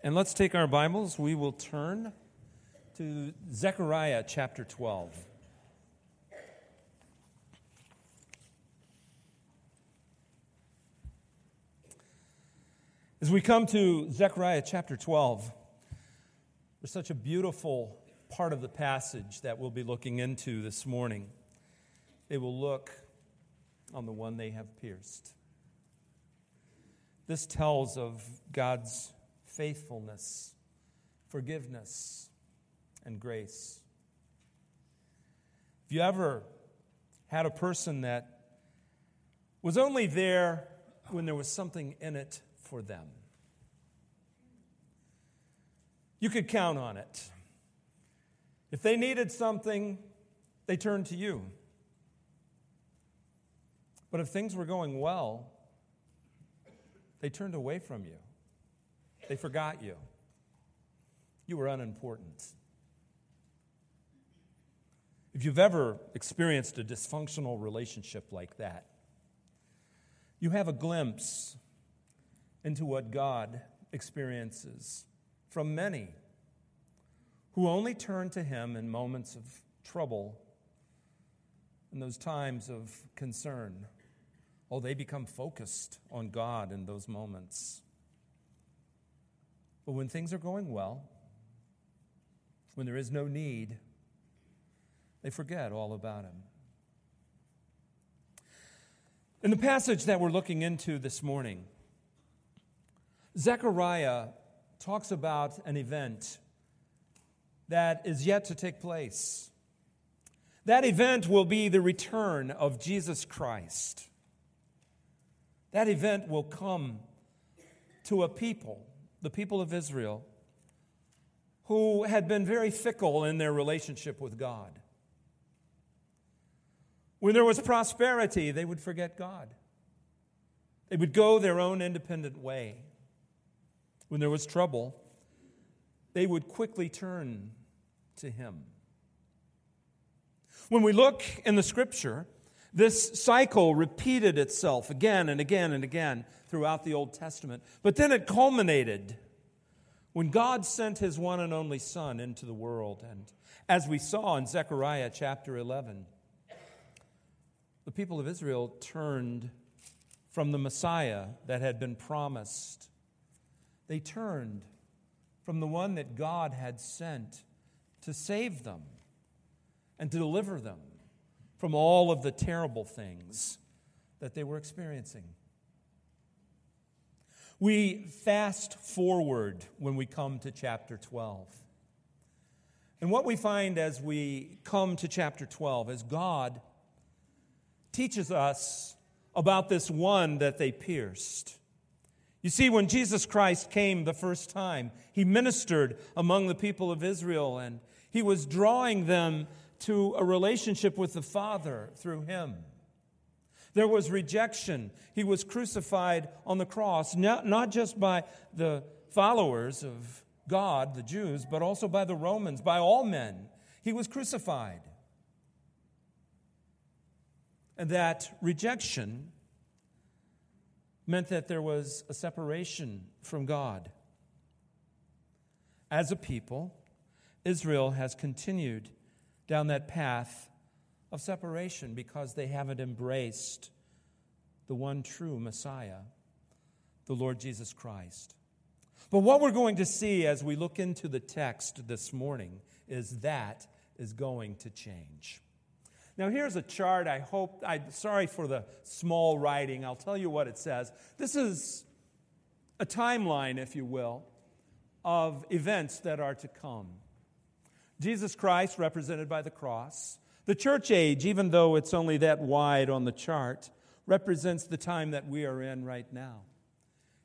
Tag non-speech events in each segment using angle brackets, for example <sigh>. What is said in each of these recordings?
And let's take our Bibles. We will turn to Zechariah chapter 12. As we come to Zechariah chapter 12, there's such a beautiful part of the passage that we'll be looking into this morning. They will look on the one they have pierced. This tells of God's faithfulness, forgiveness, and grace. Have you ever had a person that was only there when there was something in it for them? You could count on it. If they needed something, they turned to you. But if things were going well, they turned away from you. They forgot you. You were unimportant. If you've ever experienced a dysfunctional relationship like that, you have a glimpse into what God experiences from many who only turn to Him in moments of trouble, in those times of concern. Oh, they become focused on God in those moments. But when things are going well, when there is no need, they forget all about Him. In the passage that we're looking into this morning, Zechariah talks about an event that is yet to take place. That event will be the return of Jesus Christ. That event will come to a people the people of Israel, who had been very fickle in their relationship with God. When there was prosperity, they would forget God. They would go their own independent way. When there was trouble, they would quickly turn to Him. When we look in the scripture, this cycle repeated itself again and again and again throughout the Old Testament. But then it culminated when God sent his one and only Son into the world. And as we saw in Zechariah chapter 11, the people of Israel turned from the Messiah that had been promised. They turned from the one that God had sent to save them and to deliver them from all of the terrible things that they were experiencing. We fast forward when we come to chapter 12. And what we find as we come to chapter 12 is God teaches us about this one that they pierced. You see, when Jesus Christ came the first time, he ministered among the people of Israel and he was drawing them to a relationship with the Father through him. There was rejection. He was crucified on the cross, not, not just by the followers of God, the Jews, but also by the Romans, by all men. He was crucified. And that rejection meant that there was a separation from God. As a people, Israel has continued down that path of separation because they haven't embraced the one true Messiah, the Lord Jesus Christ. But what we're going to see as we look into the text this morning is that is going to change. Now, here's a chart. I hope, I'm sorry for the small writing. I'll tell you what it says. This is a timeline, if you will, of events that are to come. Jesus Christ, represented by the cross, the church age, even though it's only that wide on the chart, represents the time that we are in right now.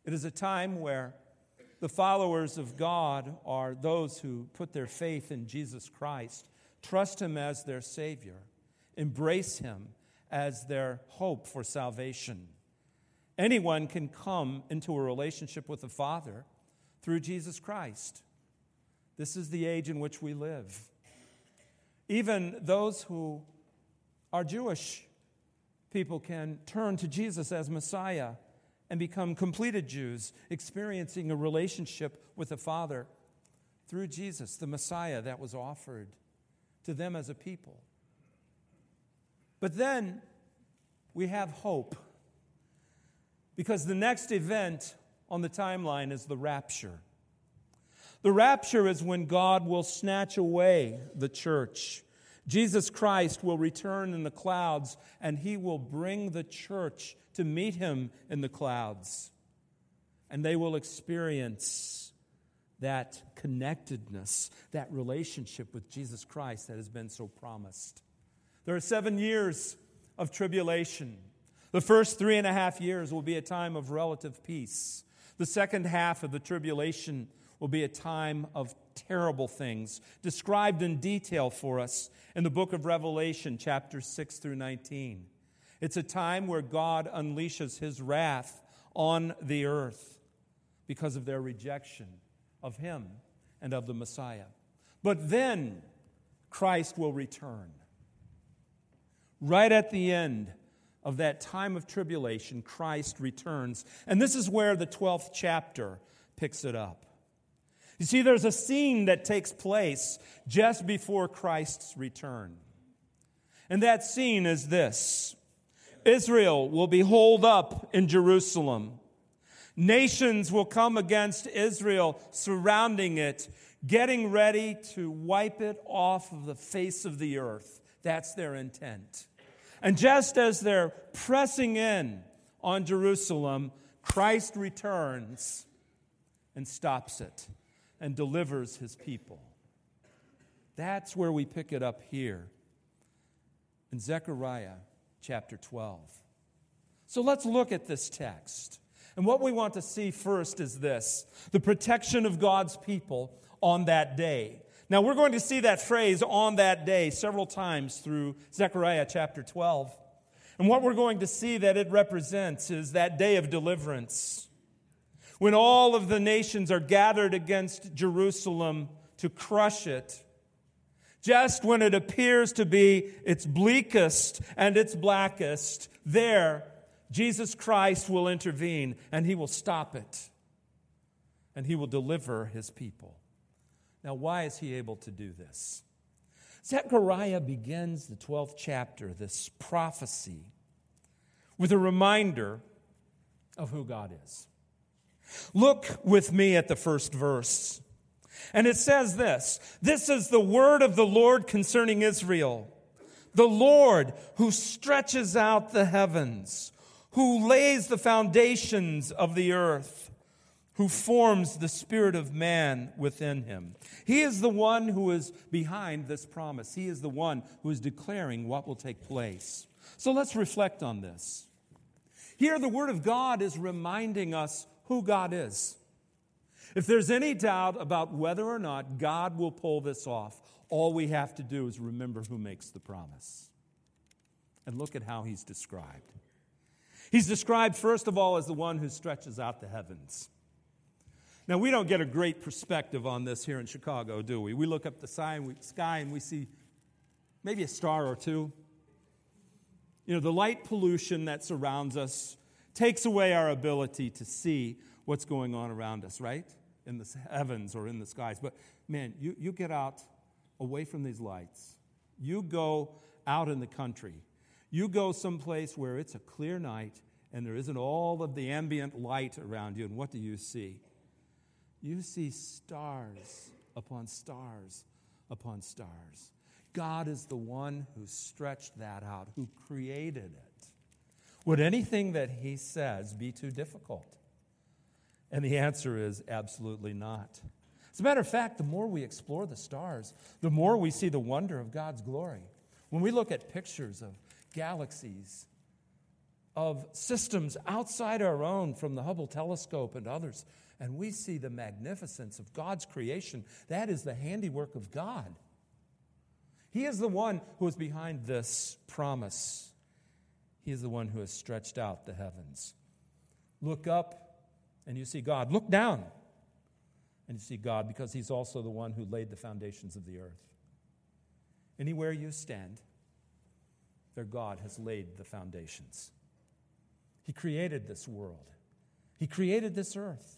It is a time where the followers of God are those who put their faith in Jesus Christ, trust Him as their Savior, embrace Him as their hope for salvation. Anyone can come into a relationship with the Father through Jesus Christ. This is the age in which we live. Even those who are Jewish people can turn to Jesus as Messiah and become completed Jews, experiencing a relationship with the Father through Jesus, the Messiah that was offered to them as a people. But then we have hope because the next event on the timeline is the rapture. The rapture is when God will snatch away the church. Jesus Christ will return in the clouds and he will bring the church to meet him in the clouds. And they will experience that connectedness, that relationship with Jesus Christ that has been so promised. There are seven years of tribulation. The first three and a half years will be a time of relative peace. The second half of the tribulation will be a time of terrible things, described in detail for us in the book of Revelation, chapters 6 through 19. It's a time where God unleashes his wrath on the earth because of their rejection of him and of the Messiah. But then Christ will return. Right at the end of that time of tribulation, Christ returns. And this is where the 12th chapter picks it up. You see, there's a scene that takes place just before Christ's return. And that scene is this Israel will be holed up in Jerusalem. Nations will come against Israel, surrounding it, getting ready to wipe it off of the face of the earth. That's their intent. And just as they're pressing in on Jerusalem, Christ returns and stops it and delivers his people. That's where we pick it up here in Zechariah chapter 12. So let's look at this text. And what we want to see first is this the protection of God's people on that day. Now, we're going to see that phrase on that day several times through Zechariah chapter 12. And what we're going to see that it represents is that day of deliverance when all of the nations are gathered against Jerusalem to crush it, just when it appears to be its bleakest and its blackest, there Jesus Christ will intervene and he will stop it and he will deliver his people. Now, why is he able to do this? Zechariah begins the 12th chapter, this prophecy, with a reminder of who God is. Look with me at the first verse. And it says this This is the word of the Lord concerning Israel. The Lord who stretches out the heavens, who lays the foundations of the earth, who forms the spirit of man within him. He is the one who is behind this promise. He is the one who is declaring what will take place. So let's reflect on this. Here, the Word of God is reminding us who God is. If there's any doubt about whether or not God will pull this off, all we have to do is remember who makes the promise. And look at how he's described. He's described, first of all, as the one who stretches out the heavens. Now, we don't get a great perspective on this here in Chicago, do we? We look up the sky and we see maybe a star or two. You know, the light pollution that surrounds us takes away our ability to see what's going on around us, right? In the heavens or in the skies. But man, you, you get out away from these lights. You go out in the country. You go someplace where it's a clear night and there isn't all of the ambient light around you. And what do you see? You see stars upon stars upon stars. God is the one who stretched that out, who created it. Would anything that he says be too difficult? And the answer is absolutely not. As a matter of fact, the more we explore the stars, the more we see the wonder of God's glory. When we look at pictures of galaxies, of systems outside our own from the Hubble telescope and others, and we see the magnificence of God's creation, that is the handiwork of God. He is the one who is behind this promise. He is the one who has stretched out the heavens. Look up and you see God. Look down and you see God because He's also the one who laid the foundations of the earth. Anywhere you stand, there God has laid the foundations. He created this world. He created this earth.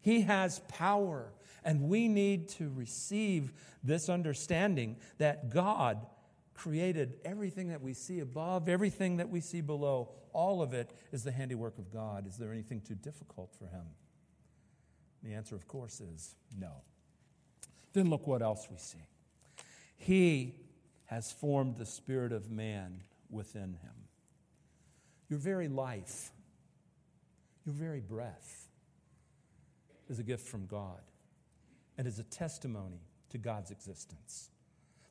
He has power. And we need to receive this understanding that God created everything that we see above, everything that we see below. All of it is the handiwork of God. Is there anything too difficult for Him? The answer, of course, is no. Then look what else we see. He has formed the spirit of man within him. Your very life, your very breath is a gift from God and is a testimony to God's existence.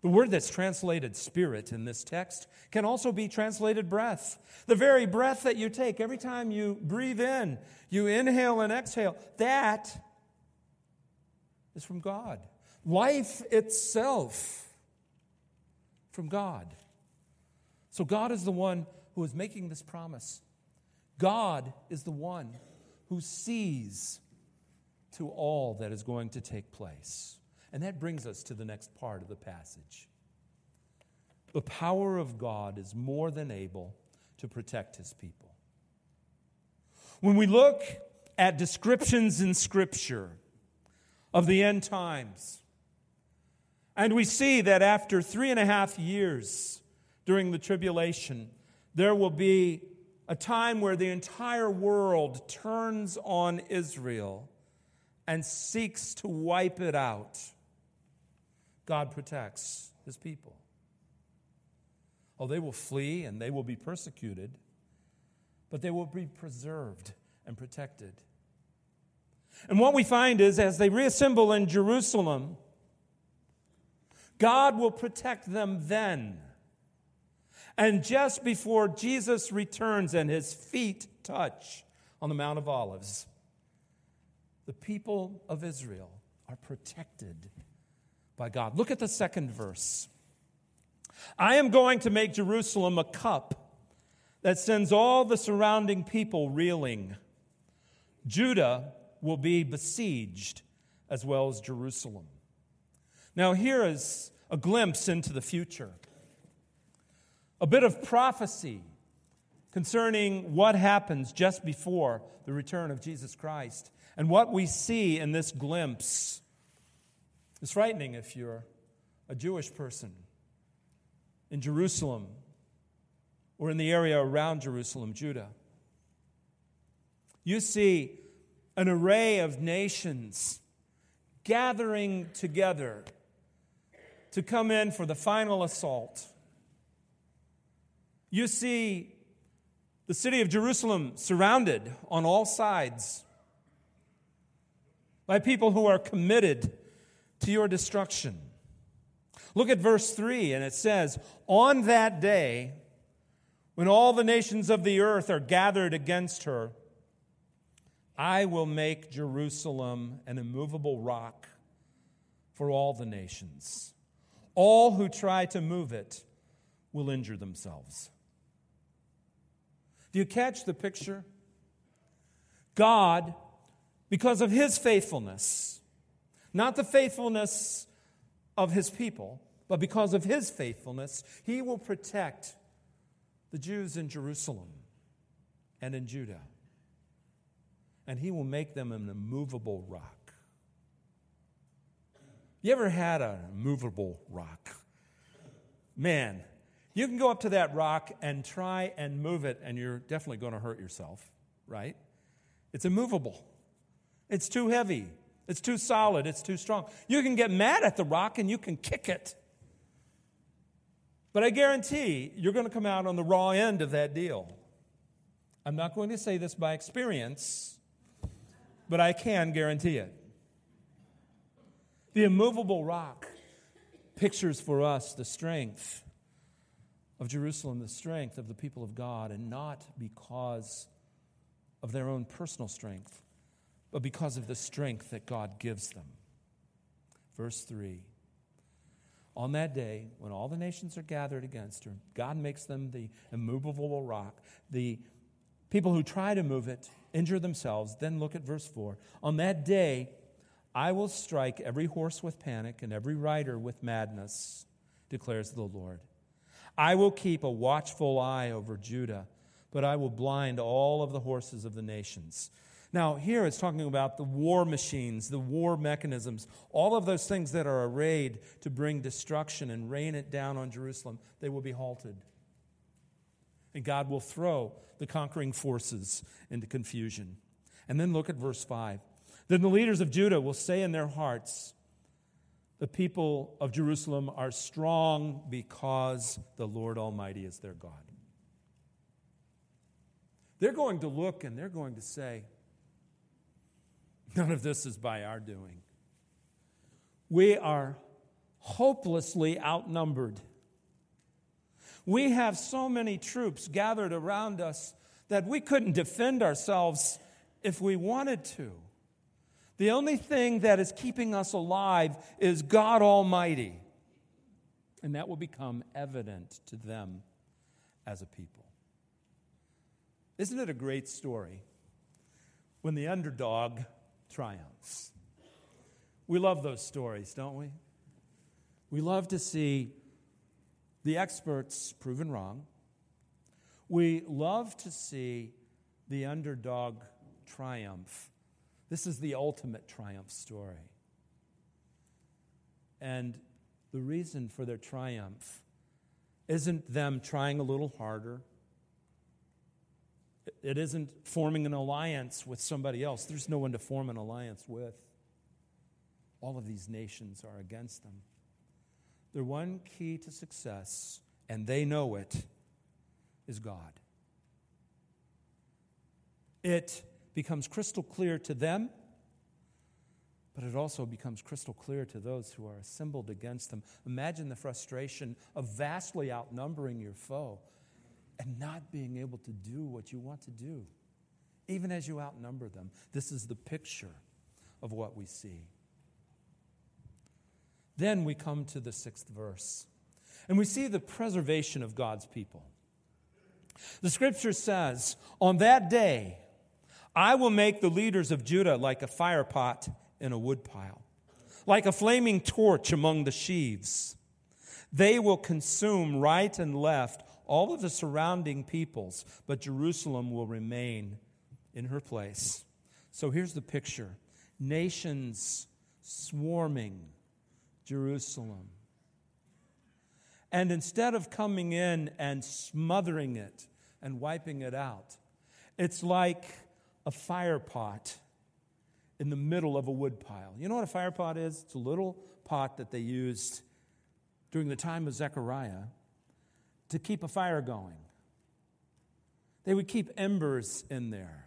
The word that's translated spirit in this text can also be translated breath. The very breath that you take, every time you breathe in, you inhale and exhale, that is from God. Life itself from God. So God is the one who is making this promise. God is the one who sees to all that is going to take place. And that brings us to the next part of the passage. The power of God is more than able to protect his people. When we look at descriptions in Scripture of the end times, and we see that after three and a half years during the tribulation, there will be a time where the entire world turns on Israel and seeks to wipe it out. God protects his people. Oh, they will flee and they will be persecuted, but they will be preserved and protected. And what we find is as they reassemble in Jerusalem, God will protect them then. And just before Jesus returns and his feet touch on the Mount of Olives, the people of Israel are protected by God. Look at the second verse. I am going to make Jerusalem a cup that sends all the surrounding people reeling. Judah will be besieged as well as Jerusalem. Now, here is a glimpse into the future, a bit of prophecy concerning what happens just before the return of Jesus Christ. And what we see in this glimpse is frightening if you're a Jewish person in Jerusalem or in the area around Jerusalem, Judah. You see an array of nations gathering together to come in for the final assault. You see the city of Jerusalem surrounded on all sides by people who are committed to your destruction. Look at verse 3, and it says, On that day, when all the nations of the earth are gathered against her, I will make Jerusalem an immovable rock for all the nations. All who try to move it will injure themselves. Do you catch the picture? God, because of his faithfulness, not the faithfulness of his people, but because of his faithfulness, he will protect the Jews in Jerusalem and in Judah. And he will make them an immovable rock. You ever had a movable rock? Man, you can go up to that rock and try and move it, and you're definitely going to hurt yourself, right? It's immovable, it's too heavy, it's too solid, it's too strong. You can get mad at the rock and you can kick it. But I guarantee you're going to come out on the raw end of that deal. I'm not going to say this by experience, but I can guarantee it. The immovable rock pictures for us the strength of Jerusalem, the strength of the people of God, and not because of their own personal strength, but because of the strength that God gives them. Verse 3 On that day, when all the nations are gathered against her, God makes them the immovable rock. The people who try to move it injure themselves. Then look at verse 4. On that day, I will strike every horse with panic and every rider with madness, declares the Lord. I will keep a watchful eye over Judah, but I will blind all of the horses of the nations. Now, here it's talking about the war machines, the war mechanisms, all of those things that are arrayed to bring destruction and rain it down on Jerusalem, they will be halted. And God will throw the conquering forces into confusion. And then look at verse 5. Then the leaders of Judah will say in their hearts, The people of Jerusalem are strong because the Lord Almighty is their God. They're going to look and they're going to say, None of this is by our doing. We are hopelessly outnumbered. We have so many troops gathered around us that we couldn't defend ourselves if we wanted to. The only thing that is keeping us alive is God Almighty. And that will become evident to them as a people. Isn't it a great story when the underdog triumphs. We love those stories, don't we? We love to see the experts proven wrong. We love to see the underdog triumph. This is the ultimate triumph story. And the reason for their triumph isn't them trying a little harder it isn't forming an alliance with somebody else. There's no one to form an alliance with. All of these nations are against them. Their one key to success, and they know it, is God. It becomes crystal clear to them, but it also becomes crystal clear to those who are assembled against them. Imagine the frustration of vastly outnumbering your foe and not being able to do what you want to do, even as you outnumber them. This is the picture of what we see. Then we come to the sixth verse, and we see the preservation of God's people. The scripture says, On that day, I will make the leaders of Judah like a firepot in a woodpile, like a flaming torch among the sheaves. They will consume right and left all of the surrounding peoples, but Jerusalem will remain in her place. So here's the picture nations swarming Jerusalem. And instead of coming in and smothering it and wiping it out, it's like a fire pot in the middle of a woodpile. You know what a fire pot is? It's a little pot that they used during the time of Zechariah to keep a fire going. They would keep embers in there.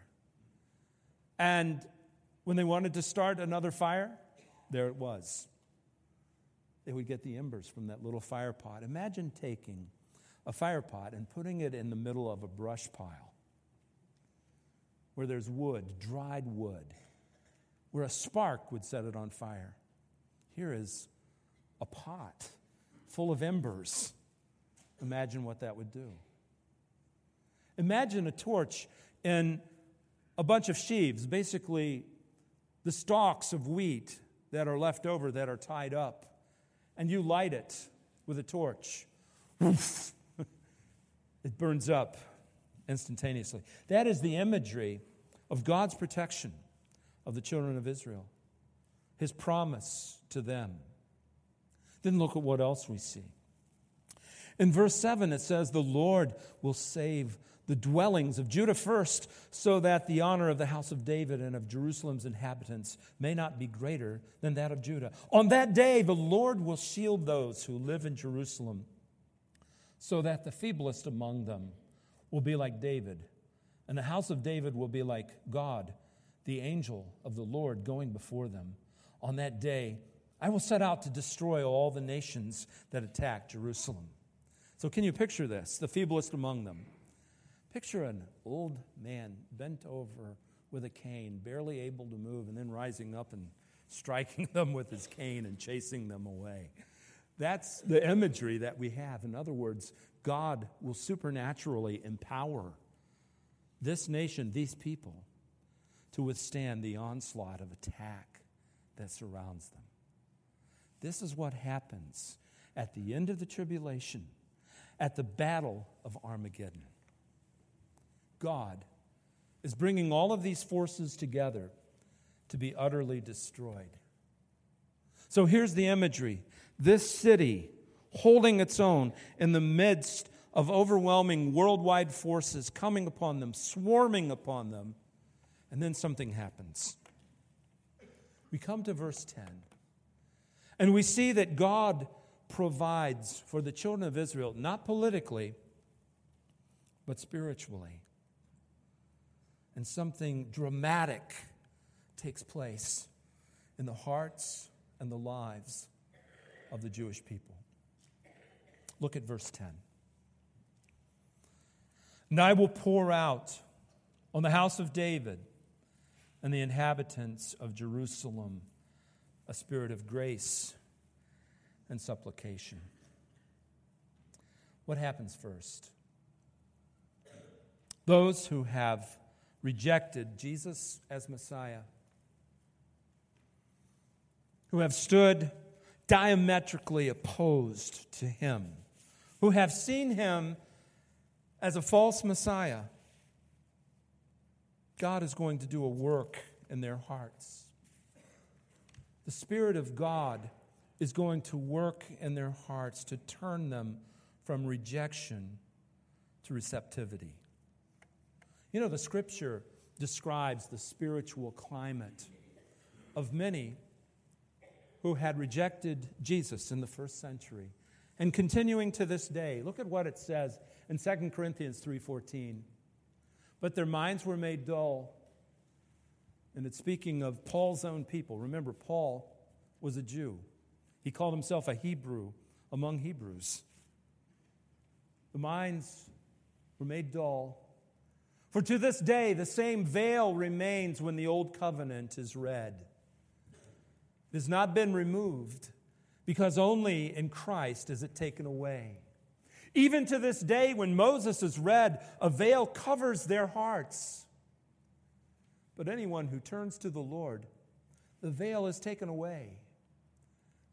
And when they wanted to start another fire, there it was. They would get the embers from that little fire pot. Imagine taking a fire pot and putting it in the middle of a brush pile where there's wood, dried wood, where a spark would set it on fire. Here is a pot full of embers Imagine what that would do. Imagine a torch in a bunch of sheaves, basically the stalks of wheat that are left over that are tied up, and you light it with a torch. <laughs> it burns up instantaneously. That is the imagery of God's protection of the children of Israel, his promise to them. Then look at what else we see. In verse 7, it says, The Lord will save the dwellings of Judah first, so that the honor of the house of David and of Jerusalem's inhabitants may not be greater than that of Judah. On that day, the Lord will shield those who live in Jerusalem, so that the feeblest among them will be like David, and the house of David will be like God, the angel of the Lord going before them. On that day, I will set out to destroy all the nations that attack Jerusalem. So, can you picture this? The feeblest among them. Picture an old man bent over with a cane, barely able to move, and then rising up and <laughs> striking them with his cane and chasing them away. That's the imagery that we have. In other words, God will supernaturally empower this nation, these people, to withstand the onslaught of attack that surrounds them. This is what happens at the end of the tribulation at the battle of Armageddon. God is bringing all of these forces together to be utterly destroyed. So here's the imagery this city holding its own in the midst of overwhelming worldwide forces coming upon them, swarming upon them, and then something happens. We come to verse 10, and we see that God provides for the children of Israel, not politically, but spiritually. And something dramatic takes place in the hearts and the lives of the Jewish people. Look at verse 10. And I will pour out on the house of David and the inhabitants of Jerusalem a spirit of grace and supplication. What happens first? Those who have rejected Jesus as Messiah, who have stood diametrically opposed to him, who have seen him as a false Messiah, God is going to do a work in their hearts. The Spirit of God is going to work in their hearts to turn them from rejection to receptivity. You know, the scripture describes the spiritual climate of many who had rejected Jesus in the first century and continuing to this day. Look at what it says in 2 Corinthians 3:14. But their minds were made dull. And it's speaking of Paul's own people. Remember Paul was a Jew. He called himself a Hebrew among Hebrews. The minds were made dull. For to this day, the same veil remains when the old covenant is read. It has not been removed because only in Christ is it taken away. Even to this day, when Moses is read, a veil covers their hearts. But anyone who turns to the Lord, the veil is taken away.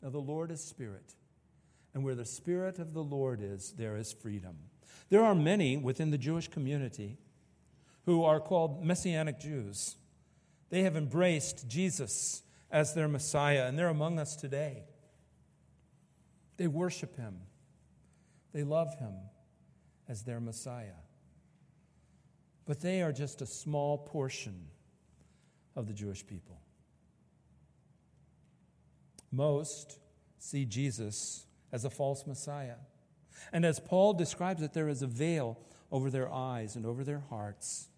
Now, the Lord is Spirit, and where the Spirit of the Lord is, there is freedom. There are many within the Jewish community who are called Messianic Jews. They have embraced Jesus as their Messiah, and they're among us today. They worship him, they love him as their Messiah. But they are just a small portion of the Jewish people. Most see Jesus as a false Messiah. And as Paul describes it, there is a veil over their eyes and over their hearts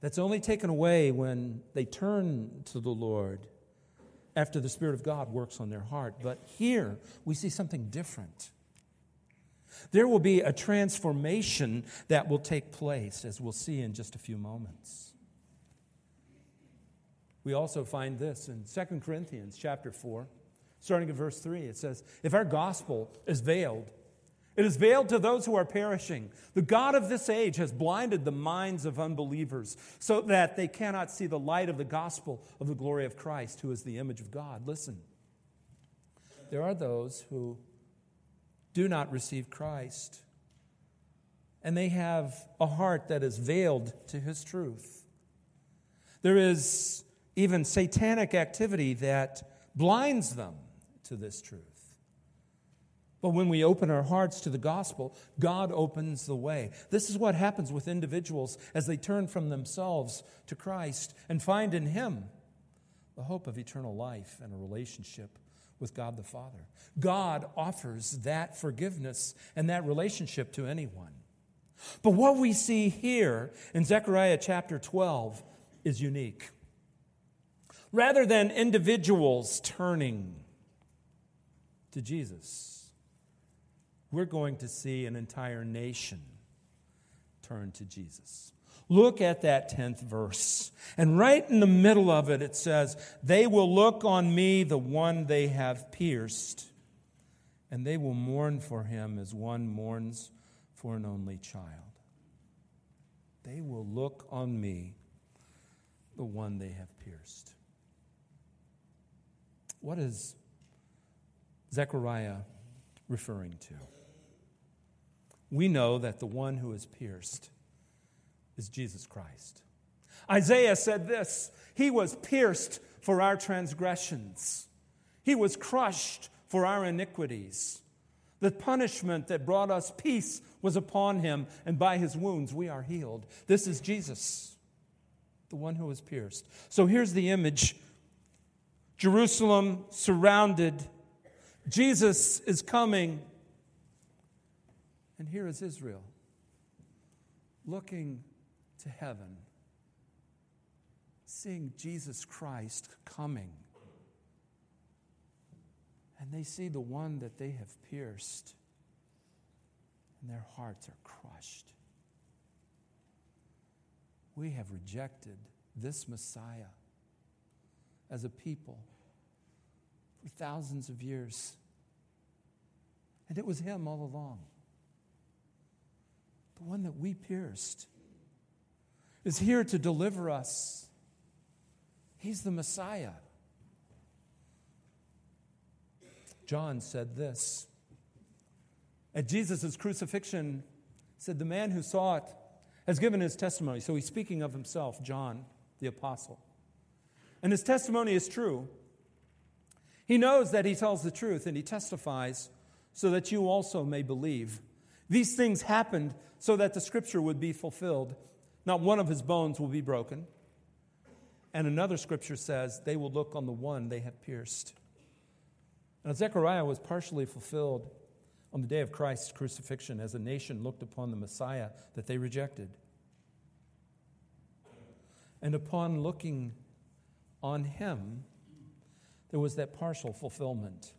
that's only taken away when they turn to the Lord after the Spirit of God works on their heart. But here we see something different. There will be a transformation that will take place, as we'll see in just a few moments. We also find this in 2 Corinthians chapter 4, starting at verse 3. It says, If our gospel is veiled, it is veiled to those who are perishing. The God of this age has blinded the minds of unbelievers so that they cannot see the light of the gospel of the glory of Christ, who is the image of God. Listen, there are those who do not receive Christ, and they have a heart that is veiled to his truth. There is even satanic activity that blinds them to this truth. But when we open our hearts to the gospel, God opens the way. This is what happens with individuals as they turn from themselves to Christ and find in Him the hope of eternal life and a relationship with God the Father. God offers that forgiveness and that relationship to anyone. But what we see here in Zechariah chapter 12 is unique. Rather than individuals turning to Jesus, we're going to see an entire nation turn to Jesus. Look at that 10th verse. And right in the middle of it, it says, They will look on me, the one they have pierced, and they will mourn for him as one mourns for an only child. They will look on me, the one they have pierced. What is Zechariah referring to? We know that the one who is pierced is Jesus Christ. Isaiah said this He was pierced for our transgressions, He was crushed for our iniquities. The punishment that brought us peace was upon him, and by his wounds we are healed. This is Jesus, the one who was pierced. So here's the image Jerusalem surrounded. Jesus is coming. And here is Israel looking to heaven, seeing Jesus Christ coming and they see the one that they have pierced, and their hearts are crushed. We have rejected this Messiah as a people for thousands of years. And it was him all along. The one that we pierced is here to deliver us. He's the Messiah. John said this. At Jesus' crucifixion, said, The man who saw it has given his testimony. So he's speaking of himself, John, the apostle. And his testimony is true. He knows that he tells the truth and he testifies so that you also may believe. These things happened so that the scripture would be fulfilled. Not one of his bones will be broken. And another scripture says, They will look on the one they have pierced. Now, Zechariah was partially fulfilled on the day of Christ's crucifixion as a nation looked upon the Messiah that they rejected. And upon looking on him, there was that partial fulfillment.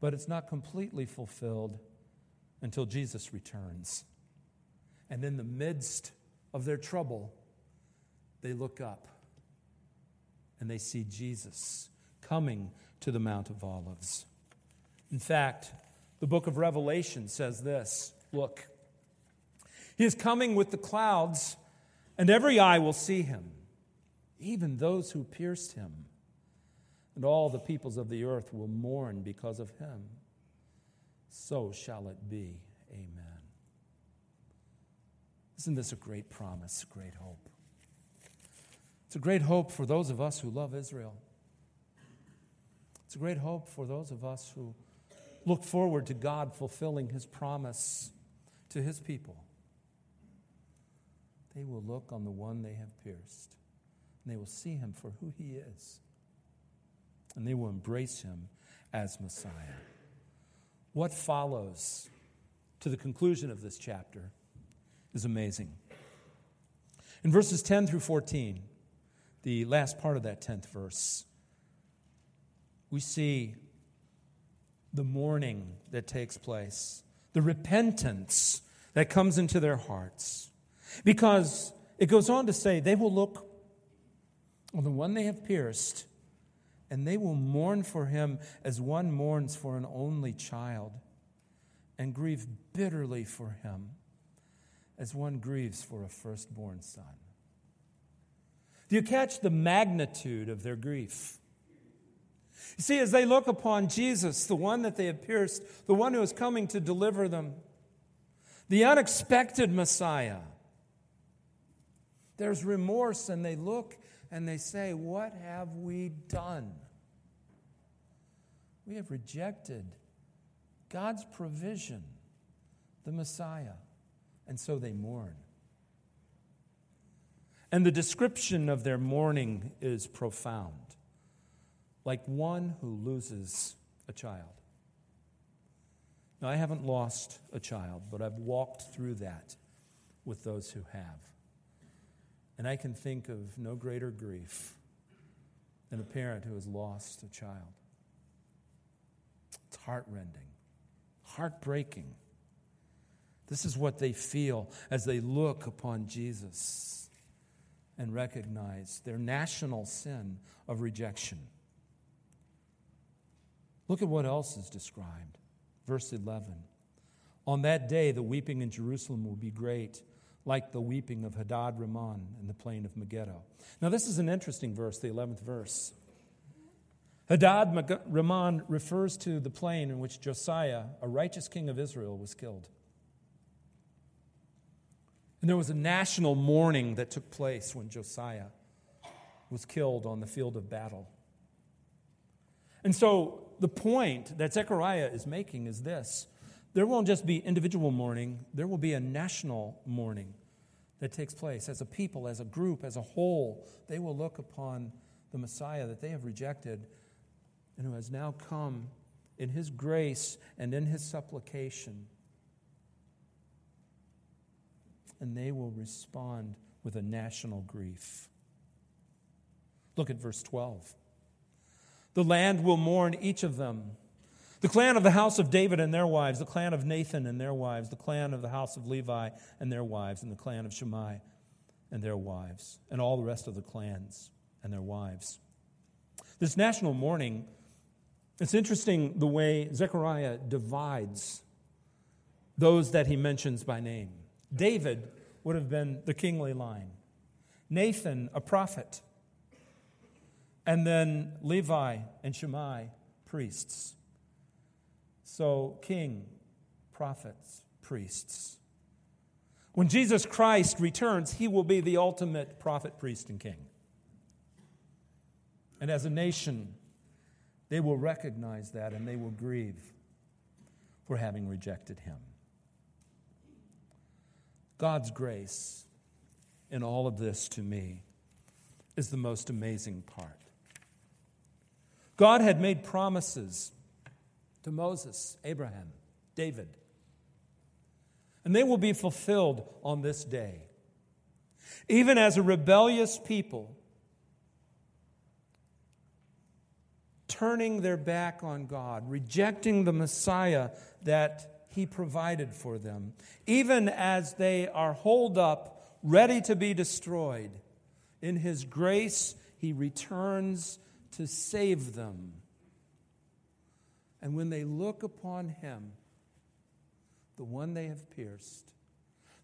But it's not completely fulfilled until Jesus returns. And in the midst of their trouble, they look up and they see Jesus coming to the Mount of Olives. In fact, the book of Revelation says this Look, he is coming with the clouds, and every eye will see him, even those who pierced him. And all the peoples of the earth will mourn because of him. So shall it be. Amen. Isn't this a great promise, a great hope? It's a great hope for those of us who love Israel. It's a great hope for those of us who look forward to God fulfilling his promise to his people. They will look on the one they have pierced, and they will see him for who he is, and they will embrace him as Messiah. What follows to the conclusion of this chapter is amazing. In verses 10 through 14, the last part of that 10th verse, we see the mourning that takes place, the repentance that comes into their hearts. Because it goes on to say, they will look on the one they have pierced, and they will mourn for him as one mourns for an only child, and grieve bitterly for him as one grieves for a firstborn son. Do you catch the magnitude of their grief? You see, as they look upon Jesus, the one that they have pierced, the one who is coming to deliver them, the unexpected Messiah, there's remorse, and they look and they say, What have we done? We have rejected God's provision, the Messiah, and so they mourn. And the description of their mourning is profound like one who loses a child. Now, I haven't lost a child, but I've walked through that with those who have. And I can think of no greater grief than a parent who has lost a child. It's heartrending, heartbreaking. This is what they feel as they look upon Jesus and recognize their national sin of rejection. Look at what else is described. Verse 11. On that day, the weeping in Jerusalem will be great, like the weeping of Hadad Rimmon in the plain of Megiddo. Now, this is an interesting verse, the 11th verse. Hadad Rimmon refers to the plain in which Josiah, a righteous king of Israel, was killed. And there was a national mourning that took place when Josiah was killed on the field of battle. And so the point that Zechariah is making is this there won't just be individual mourning, there will be a national mourning that takes place as a people, as a group, as a whole. They will look upon the Messiah that they have rejected and who has now come in his grace and in his supplication. And they will respond with a national grief. Look at verse 12. The land will mourn each of them. The clan of the house of David and their wives, the clan of Nathan and their wives, the clan of the house of Levi and their wives, and the clan of Shimei and their wives, and all the rest of the clans and their wives. This national mourning, it's interesting the way Zechariah divides those that he mentions by name. David would have been the kingly line, Nathan, a prophet. And then Levi and Shimei, priests. So, king, prophets, priests. When Jesus Christ returns, he will be the ultimate prophet, priest, and king. And as a nation, they will recognize that and they will grieve for having rejected him. God's grace in all of this to me is the most amazing part. God had made promises to Moses, Abraham, David, and they will be fulfilled on this day. Even as a rebellious people, turning their back on God, rejecting the Messiah that He provided for them, even as they are holed up, ready to be destroyed, in His grace, He returns to save them. And when they look upon him, the one they have pierced,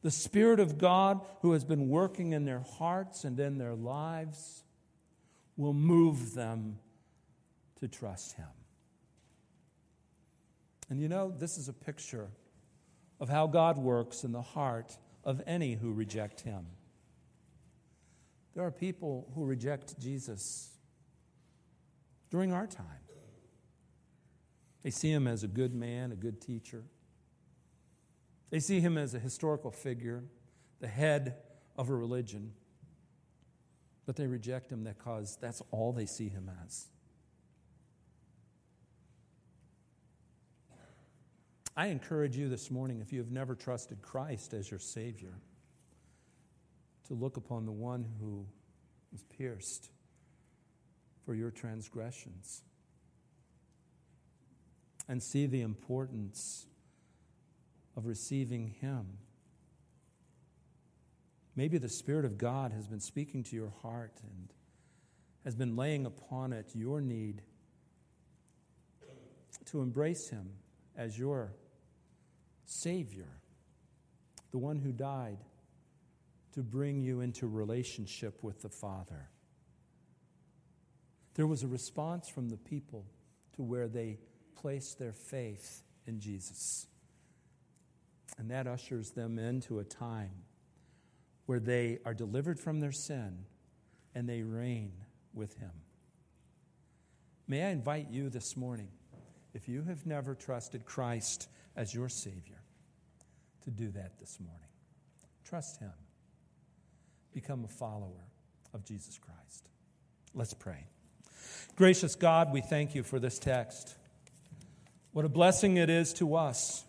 the Spirit of God who has been working in their hearts and in their lives will move them to trust him. And you know, this is a picture of how God works in the heart of any who reject him. There are people who reject Jesus during our time. They see him as a good man, a good teacher. They see him as a historical figure, the head of a religion. But they reject him because that's all they see him as. I encourage you this morning, if you have never trusted Christ as your Savior, to look upon the one who was pierced for your transgressions. And see the importance of receiving Him. Maybe the Spirit of God has been speaking to your heart and has been laying upon it your need to embrace Him as your Savior, the one who died to bring you into relationship with the Father. There was a response from the people to where they placed their faith in Jesus. And that ushers them into a time where they are delivered from their sin and they reign with Him. May I invite you this morning, if you have never trusted Christ as your Savior, to do that this morning. Trust Him. Become a follower of Jesus Christ. Let's pray. Gracious God, we thank you for this text. What a blessing it is to us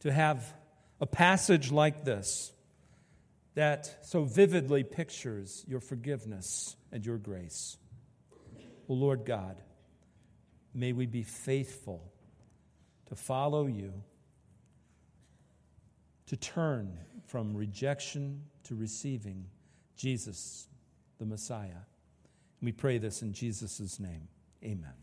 to have a passage like this that so vividly pictures your forgiveness and your grace. Well, Lord God, may we be faithful to follow you, to turn from rejection to receiving Jesus, the Messiah. We pray this in Jesus' name. Amen.